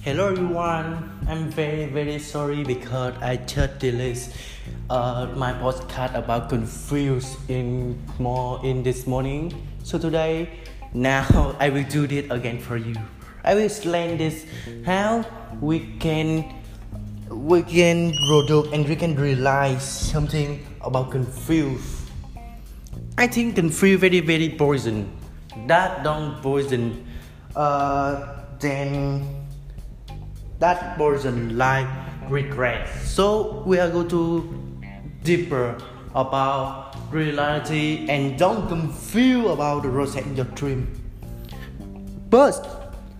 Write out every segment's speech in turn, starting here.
Hello everyone, I'm very very sorry because I just deleted uh, my podcast about confused in more in this morning. So today, now I will do it again for you. I will explain this how we can we can produce and we can realize something about confused. I think confused very very poison. That don't poison. Uh, then that person like regret. So we are going to deeper about reality and don't confuse about the rose in your dream. First,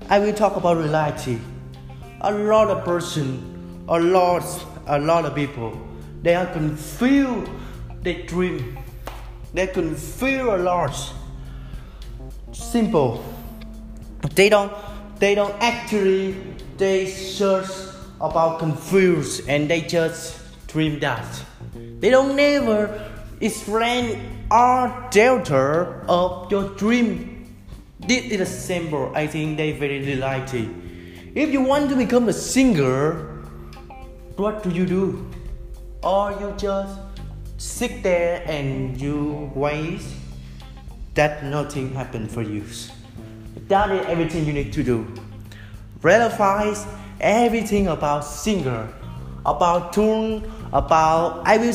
I will talk about reality. A lot of person, a lot, a lot of people, they are confused. They dream. They confuse a lot. Simple. They don't. They don't actually they search about confused and they just dream that. They don't never explain or delta of your dream. This is a symbol. I think they very delighted. If you want to become a singer, what do you do? Or you just sit there and you wait that nothing happen for you. That is everything you need to do verifies everything about singer, about tune, about I will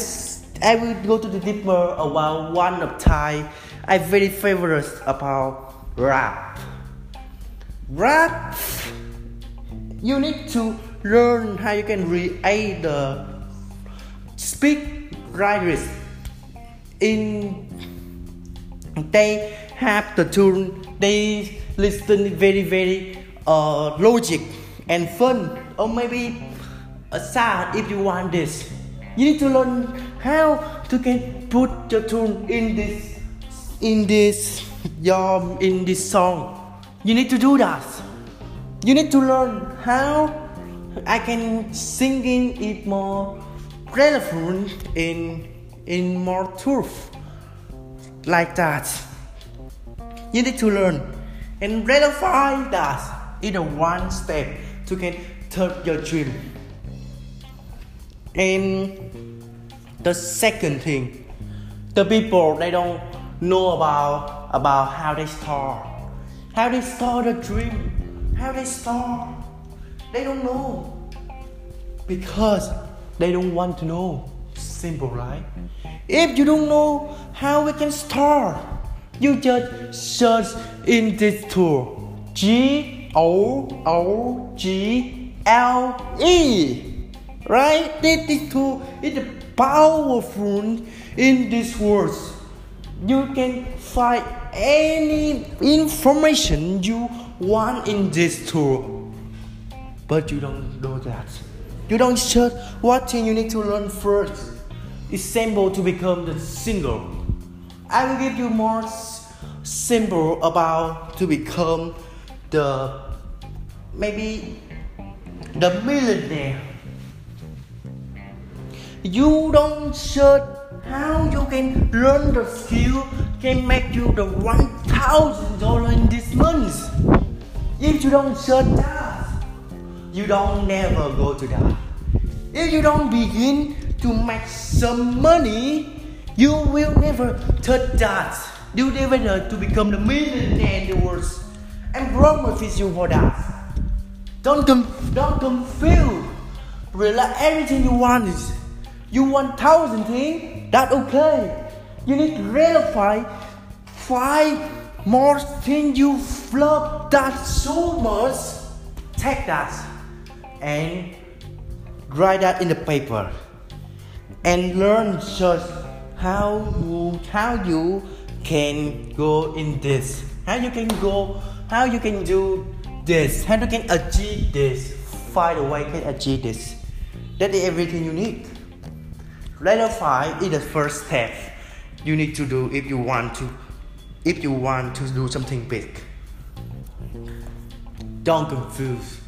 I will go to the deeper about one of Thai. I very favorite about rap. Rap, you need to learn how you can create the speak writers in they have the tune they listen very very uh, logic and fun. Or maybe a sad if you want this. You need to learn how to can put your tune in this in this your in this song. You need to do that. You need to learn how i can singing it more relevant in in more truth like that you need to learn and verify that in a one step to get turn your dream. And the second thing, the people they don't know about about how they start, how they start a dream, how they start. They don't know because they don't want to know. Simple, right? If you don't know how we can start, you just search in this tool. G O O G L E. Right? This tool is powerful in this world. You can find any information you want in this tool. But you don't do that. You don't search what thing you need to learn first. It's simple to become the singer. I will give you more simple about to become the maybe the millionaire. You don't search how you can learn the skill can make you the one thousand dollar in this month. If you don't search that, you don't never go to that. If you don't begin to make some money, you will never touch that. You never to become the millionaire in the world. And promise you for that. Don't com- don't confuse. Realize everything you want is you want thousand things. That okay. You need to verify five more things you love that so much. Take that and write that in the paper and learn just how you how you can go in this how you can go how you can do this, how you can achieve this, find a way can achieve this. That is everything you need. Five is the first step you need to do if you want to if you want to do something big. Don't confuse.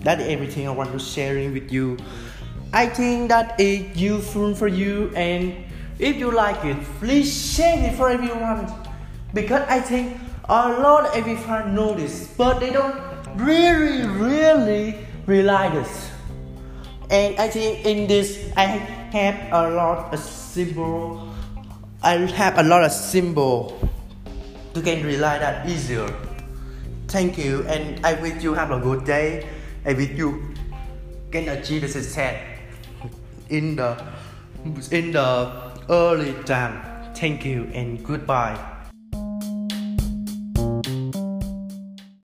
That is everything I want to sharing with you. I think that is useful for you and if you like it, please share it for everyone because I think a lot of everyone know this, but they don't really, really realize this. And I think in this, I have a lot of symbol. I have a lot of symbol to can realize that easier. Thank you, and I wish you have a good day. I wish you can achieve the success in the in the early time. Thank you and goodbye.